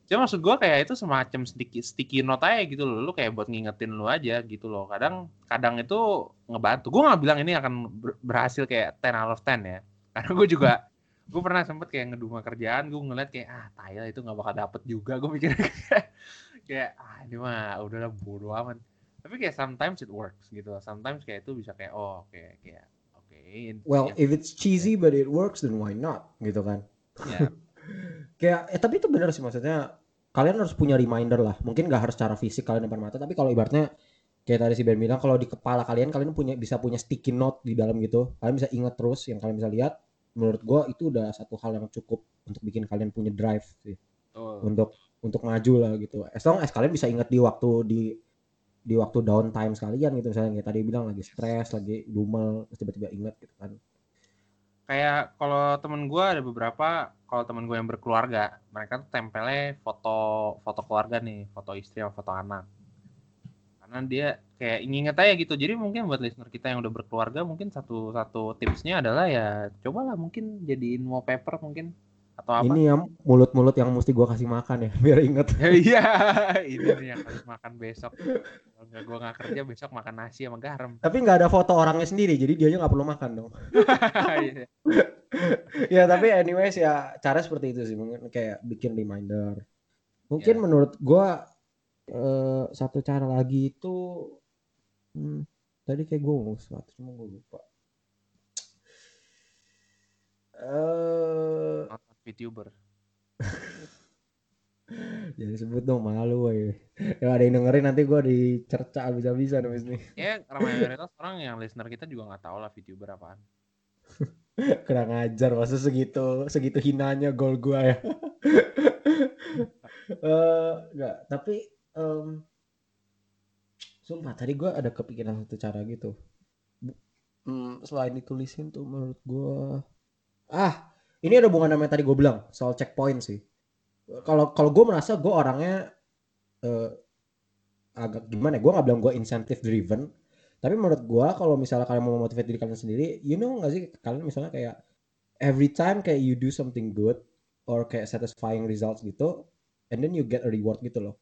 Cuma maksud gue kayak itu semacam sticky sticky note aja gitu loh. Lu kayak buat ngingetin lu aja gitu loh. Kadang kadang itu ngebantu. Gue nggak bilang ini akan ber- berhasil kayak 10 out of 10 ya. Karena gue juga gue pernah sempet kayak ngeduma kerjaan gue ngeliat kayak ah Thailand itu nggak bakal dapet juga gue mikir kayak kayak ah ini mah udahlah bodo amat tapi kayak sometimes it works gitu loh. sometimes kayak itu bisa kayak oh oke kayak well ya, if it's cheesy but it works then why not? Gitu kan. Ya, kayak eh, tapi itu benar sih maksudnya kalian harus punya reminder lah. Mungkin nggak harus secara fisik kalian depan mata tapi kalau ibaratnya kayak tadi si Ben bilang kalau di kepala kalian kalian punya bisa punya sticky note di dalam gitu. Kalian bisa ingat terus yang kalian bisa lihat. Menurut gua itu udah satu hal yang cukup untuk bikin kalian punya drive sih. Betul. untuk untuk maju lah gitu. As long as kalian bisa ingat di waktu di di waktu downtime sekalian gitu misalnya. Kayak tadi bilang lagi stres, lagi dumel, tiba-tiba ingat gitu kan. kayak kalau temen gue ada beberapa kalau temen gue yang berkeluarga mereka tuh tempelnya foto foto keluarga nih foto istri sama foto anak. Karena dia kayak inget aja gitu. Jadi mungkin buat listener kita yang udah berkeluarga mungkin satu satu tipsnya adalah ya cobalah mungkin jadiin wallpaper mungkin atau apa Ini yang mulut-mulut yang mesti gua kasih makan ya biar inget. Ya, iya ini nih yang harus makan besok kalau nggak gue nggak kerja besok makan nasi sama garam Tapi nggak ada foto orangnya sendiri, jadi dia nggak perlu makan dong. Iya. ya tapi anyways ya cara seperti itu sih mungkin kayak bikin reminder. Mungkin Ya. menurut gua eh, satu cara lagi itu hmm, tadi kayak gua ngomong sesuatu cuma gua lupa. Eh nonton VTuber Jadi sebut dong malu. Ya ada yang dengerin nanti gua dicerca habis-habisan habis ini. ya ramai mayoritas orang yang listener kita juga nggak tahu lah VTuber apaan Kurang ajar masa segitu segitu hinanya gol gua ya. Eh enggak, tapi em, sumpah tadi gua ada kepikiran satu cara gitu. Hmm, selain ditulisin tuh menurut gua ah, ini ada hubungan sama yang tadi gue bilang soal checkpoint sih. Kalau kalau gue merasa gue orangnya eh, agak gimana ya gue nggak bilang gue incentive driven tapi menurut gue kalau misalnya kalian mau motivate diri kalian sendiri you know nggak sih kalian misalnya kayak every time kayak you do something good or kayak satisfying results gitu and then you get a reward gitu loh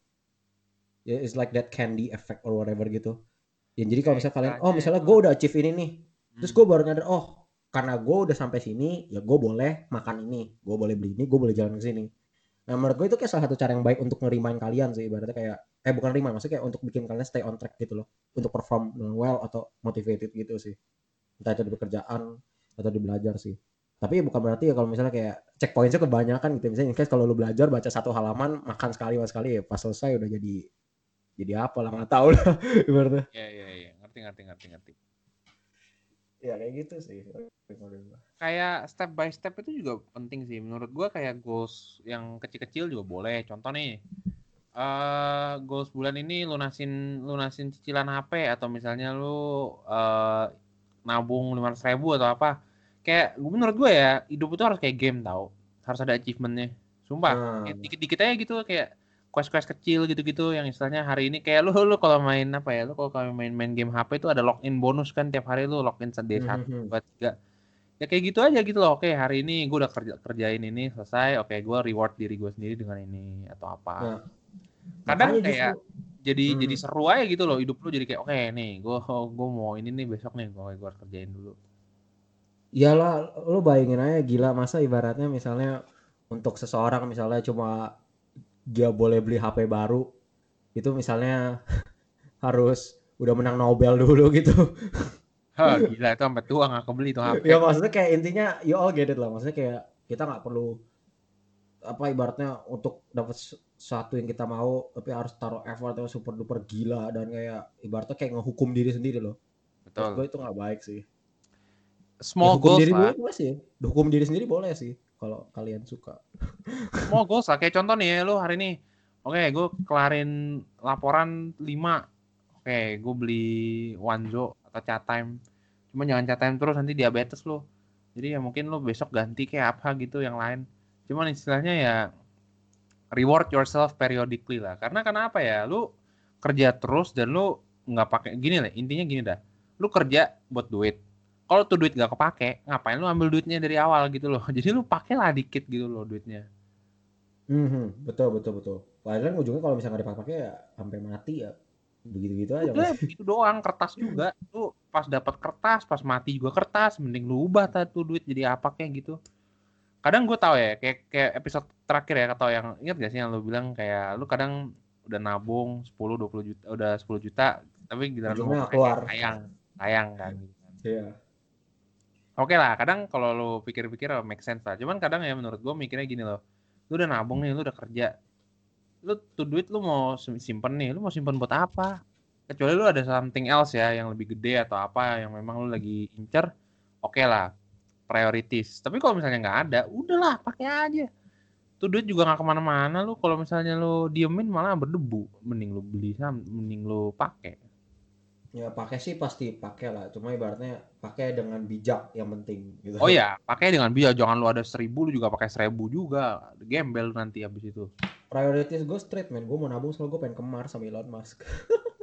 Yeah, it's like that candy effect or whatever gitu ya jadi kalau misalnya kalian oh misalnya gue udah achieve ini nih terus Hmm. gue baru nyadar oh karena gue udah sampai sini ya gue boleh makan ini gue boleh beli ini gue boleh jalan ke sini. Nah menurut gue itu kayak salah satu cara yang baik untuk ngerimain kalian sih ibaratnya kayak eh bukan remind maksudnya kayak untuk bikin kalian stay on track gitu loh. Untuk perform well atau motivated gitu sih. Entah itu di pekerjaan atau di belajar sih. Tapi bukan berarti ya kalau misalnya kayak checkpointnya kebanyakan gitu. Misalnya kalau lu belajar baca satu halaman makan sekali makan sekali ya pas selesai udah jadi jadi apa lah nggak tahu lah ibaratnya. Iya iya iya, ngerti ngerti ngerti ngerti. Ya kayak gitu sih Kayak step by step itu juga penting sih menurut gua kayak goals yang kecil-kecil juga boleh. Contoh nih eh goals bulan ini lunasin lunasin cicilan HP atau misalnya lu eh nabung 500 ribu atau apa. Kayak gua- menurut gue ya hidup itu harus kayak game tau. Harus ada achievementnya. Sumpah. Hmm. Dikit-dikit aja gitu kayak quest-quest kecil gitu-gitu yang istilahnya hari ini kayak lu lu kalau main apa ya lu kalau main main game HP itu ada login bonus kan tiap hari lu login day Mhm. satu dua tiga. Ya kayak gitu aja gitu loh. Oke hari ini gue udah kerja kerjain ini selesai. Oke gue reward diri gue sendiri dengan ini atau apa. Nah, kadang kayak justru- jadi Hmm. jadi seru aja gitu loh hidup lu. Jadi kayak oke nih gue gue mau ini nih besok nih gue gue harus kerjain dulu. Iyalah, lu bayangin aja gila masa ibaratnya misalnya untuk seseorang misalnya cuma dia boleh beli HP baru itu misalnya harus udah menang Nobel dulu gitu. Hah, gila itu sampai tua nggak kebeli tuh HP ya maksudnya kayak intinya you all get it lah. Maksudnya kayak kita nggak perlu apa ibaratnya untuk dapat satu yang kita mau tapi harus taruh effort yang super duper gila dan kayak ibaratnya kayak ngehukum diri sendiri loh. Betul gue itu nggak baik sih. small Ya, hukum goals diri lah boleh sih. Hukum diri sendiri boleh sih kalau kalian suka. goals lah kayak contoh nih ya lu hari ini oke gue kelarin laporan 5 oke gue beli Wanzo atau chat time. Cuma jangan chat time terus nanti diabetes lu. Jadi ya mungkin lu besok ganti kayak apa gitu yang lain. Cuman istilahnya ya reward yourself periodically lah. Karena kenapa ya? Lu kerja terus dan lu nggak pakai gini lah intinya gini dah. Lu kerja buat duit kalau tuh duit gak kepake ngapain lu ambil duitnya dari awal gitu loh jadi lu pakailah dikit gitu loh duitnya Mhm, betul betul betul. Padahal ujungnya kalau misalnya nggak dipakai ya sampai mati ya begitu-gitu aja. Udah begitu doang, kertas juga. Lu pas dapat kertas, pas mati juga kertas, mending lu ubah tuh duit jadi apa kayak gitu. Kadang gue tahu ya, kayak kayak episode terakhir ya kata yang ingat gak sih yang lu bilang kayak lu kadang udah nabung 10 20 juta, udah 10 juta, tapi giliran lu keluar. sayang, sayang kan gitu kan. Oke lah, kadang kalau lu pikir-pikir oh, make sense lah. Cuman kadang ya menurut gue mikirnya gini loh. Lu udah nabung nih, lu udah kerja. Lu tuh duit lu mau sim- simpen nih, lu mau simpen buat apa? Kecuali lu ada something else ya yang lebih gede atau apa yang memang lu lagi incer, oke lah. Priorities. Tapi kalau misalnya nggak ada, udahlah pakai aja. Tuh duit juga nggak ke mana-mana lu. Kalau misalnya lu diemin malah berdebu. Mending lu beli mending lu pakai. Ya pakai sih pasti pakai lah. Cuma ibaratnya pakai dengan bijak yang penting. Gitu. Oh ya, pakai dengan biaya. Jangan lu ada seribu, lu juga pakai seribu juga. Gembel nanti habis itu. Prioritas gue straight man. Gue mau nabung soalnya gue pengen ke Mars sama Elon Musk.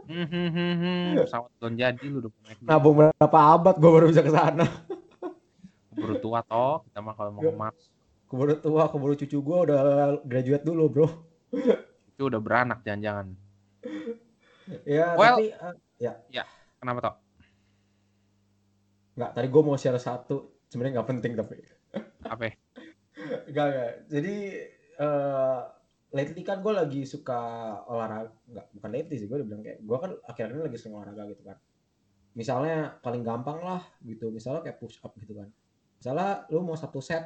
Hmm, hmm, hmm. Pesawat belum jadi lu udah naik nabung berapa abad gue baru bisa ke sana. Keburu tua toh, kita mah kalau mau ke Mars. Keburu tua, keburu cucu gue udah graduate dulu bro. Itu udah beranak jangan-jangan. Ya Well- tapi uh, Kenapa toh? nggak. Tadi gue mau share satu. Sebenarnya nggak penting tapi. Apa? ya? Gak, gak. Jadi eh lately kan gue lagi suka olahraga, nggak bukan lately sih gue udah bilang kayak gue kan akhir-akhir ini lagi sering olahraga gitu kan. Misalnya paling gampang lah gitu, misalnya kayak push up gitu kan. Misalnya lu mau satu set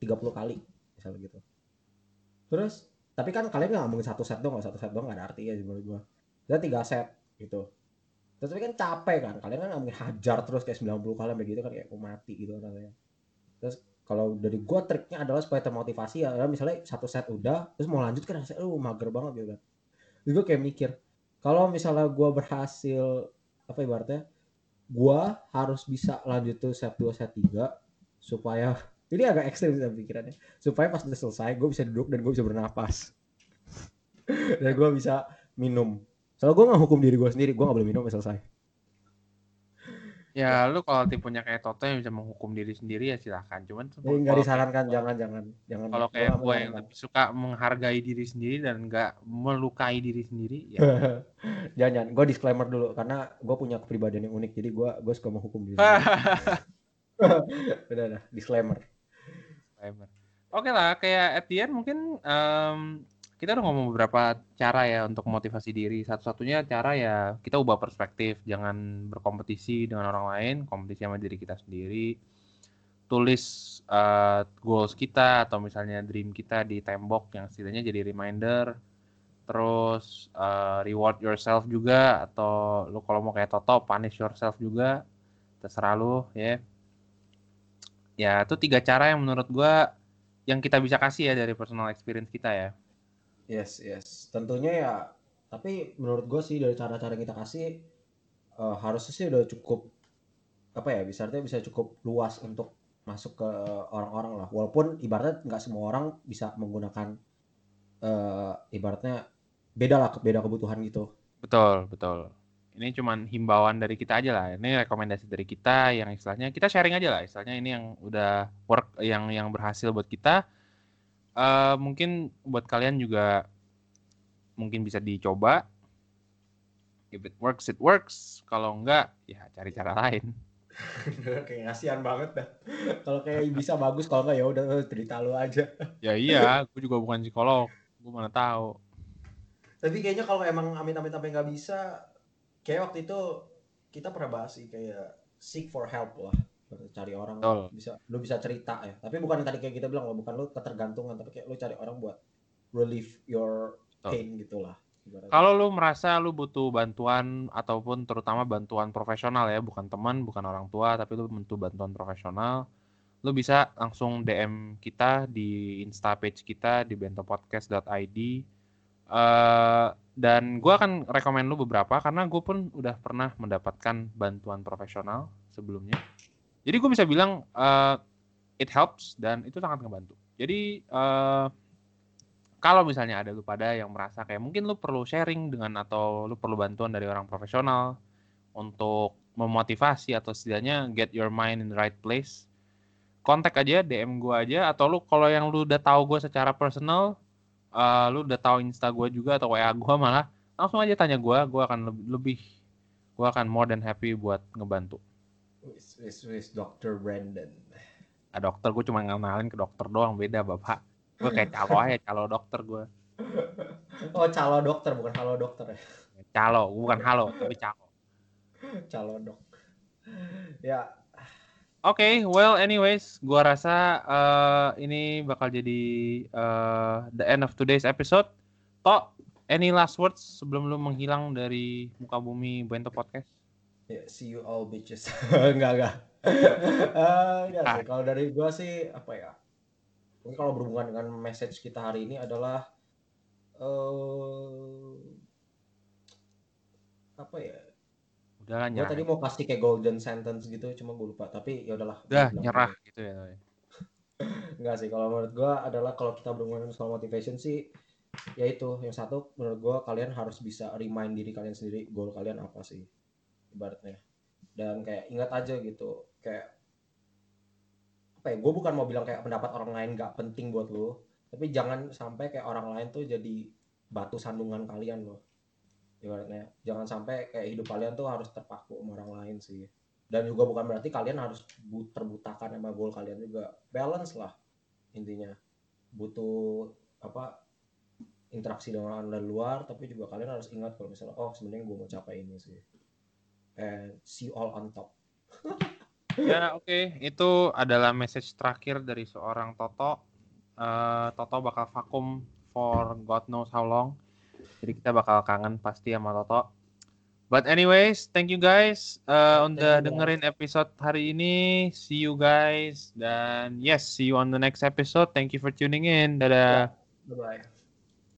30 kali misalnya gitu. Terus tapi kan kalian nggak ngomongin satu set dong, nggak satu set dong nggak ada artinya sih menurut gue. Kita tiga set gitu. Tapi kan capek kan, kalian kan mungkin hajar terus kayak 90 kali begitu kan kayak aku mati gitu kan rasanya. Terus kalau dari gua triknya adalah supaya termotivasi ya misalnya satu set udah terus mau lanjut kan rasanya uh mager banget gitu kan. Terus gua kayak mikir kalau misalnya gua berhasil apa ibaratnya gua harus bisa lanjut tuh set 2 set 3 supaya ini agak ekstrim sih pikirannya supaya pas udah selesai gue bisa duduk dan gue bisa bernapas. Dan gue bisa minum soalnya gue nggak hukum diri gue sendiri gue nggak boleh minum selesai Ya lu kalau tipenya kayak Toto yang bisa menghukum diri sendiri ya silahkan. Cuman Jadi nggak disarankan kayak- jangan jangan jangan. Kalau kayak gue yang lebih suka menghargai diri sendiri dan nggak melukai diri sendiri, ya. Jangan jangan. Gue disclaimer dulu karena gue punya kepribadian yang unik jadi gue gue suka menghukum diri sendiri. udah udah. Disclaimer. Disclaimer. Oke okay lah kayak at the end mungkin um, kita udah ngomong beberapa cara ya untuk motivasi diri. Satu-satunya cara ya kita ubah perspektif. Jangan berkompetisi dengan orang lain kompetisi sama diri kita sendiri. Tulis uh, goals kita atau misalnya dream kita di tembok yang setidaknya jadi reminder. Terus uh, reward yourself juga atau lu kalau mau kayak Toto punish yourself juga. Terserah lu ya. Ya itu tiga cara yang menurut gue yang kita bisa kasih ya dari personal experience kita ya yes yes. Tentunya ya tapi menurut gue sih dari cara-cara kita kasih uh, harusnya sih udah cukup apa ya bisa bisa cukup luas untuk masuk ke orang-orang lah. Walaupun ibaratnya nggak semua orang bisa menggunakan uh, ibaratnya beda lah beda kebutuhan gitu. Betul betul. Ini cuman himbauan dari kita aja lah. Ini rekomendasi dari kita yang istilahnya kita sharing aja lah. Istilahnya ini yang udah work yang yang berhasil buat kita uh, mungkin buat kalian juga mungkin bisa dicoba if it works it works kalau enggak ya cari cara lain kayak kasihan banget dah. Kalau kayak bisa bagus, kalau enggak ya udah cerita lu aja. ya iya, gue juga bukan psikolog, gue mana tahu. Tapi kayaknya kalau emang amit-amit sampai nggak bisa, kayak waktu itu kita pernah bahas sih kayak seek for help lah cari orang Betul. bisa lu bisa cerita ya tapi bukan tadi kayak kita bilang lo bukan lu ketergantungan tapi kayak lu cari orang buat relieve your pain gitu lah kalau lu merasa lu butuh bantuan ataupun terutama bantuan profesional ya, bukan teman, bukan orang tua, tapi lu butuh bantuan profesional, lu bisa langsung DM kita di Insta page kita di bentopodcast.id. Uh, dan gue akan rekomend lu beberapa karena gue pun udah pernah mendapatkan bantuan profesional sebelumnya. Jadi gue bisa bilang uh, it helps dan itu sangat ngebantu. Jadi uh, kalau misalnya ada lu pada yang merasa kayak mungkin lu perlu sharing dengan atau lu perlu bantuan dari orang profesional untuk memotivasi atau setidaknya get your mind in the right place kontak aja DM gue aja atau lu kalau yang lu udah tahu gue secara personal uh, lu udah tahu Insta gue juga atau WA gue malah langsung aja tanya gue gue akan lebih, lebih gue akan more than happy buat ngebantu wis wis wis dokter Brandon. Ah dokter gue cuma ngenalin ke dokter doang beda bapak. Gue kayak calo aja calo dokter gue oh calo dokter bukan halo dokter ya? Calo bukan halo tapi calo. Calo dok. Ya. Oke, okay, well anyways, gua rasa uh, ini bakal jadi uh, the end of today's episode. Tok, any last words sebelum lu menghilang dari muka bumi Bento Podcast? Yeah, see you all bitches. enggak, enggak. uh, ya ah. kalau dari gua sih apa ya? Mungkin kalau berhubungan dengan message kita hari ini adalah uh, apa ya? Udahlah nyerah. Gue tadi mau kasih kayak golden sentence gitu, cuma gue lupa. Tapi ya udahlah. Udah nyerah gitu ya. Enggak sih, kalau menurut gue adalah kalau kita berhubungan soal motivation sih, yaitu yang satu menurut gue kalian harus bisa remind diri kalian sendiri goal kalian apa sih ibaratnya. Dan kayak ingat aja gitu kayak apa ya gue bukan mau bilang kayak pendapat orang lain gak penting buat lo tapi jangan sampai kayak orang lain tuh jadi batu sandungan kalian loh. Ibaratnya jangan sampai kayak hidup kalian tuh harus terpaku sama orang lain sih. Dan juga bukan berarti kalian harus terbutakan sama goal kalian juga. Balance lah intinya. Butuh apa interaksi dengan orang luar tapi juga kalian harus ingat kalau misalnya oh sebenarnya gue mau capai ini sih and see all on top Ya oke, okay. itu adalah message terakhir dari seorang Toto. Uh, Toto bakal vakum for God knows how long. Jadi kita bakal kangen pasti sama Toto. But anyways, thank you guys uh, on the dengerin episode hari ini. See you guys dan yes, see you on the next episode. Thank you for tuning in. Dadah. Bye bye.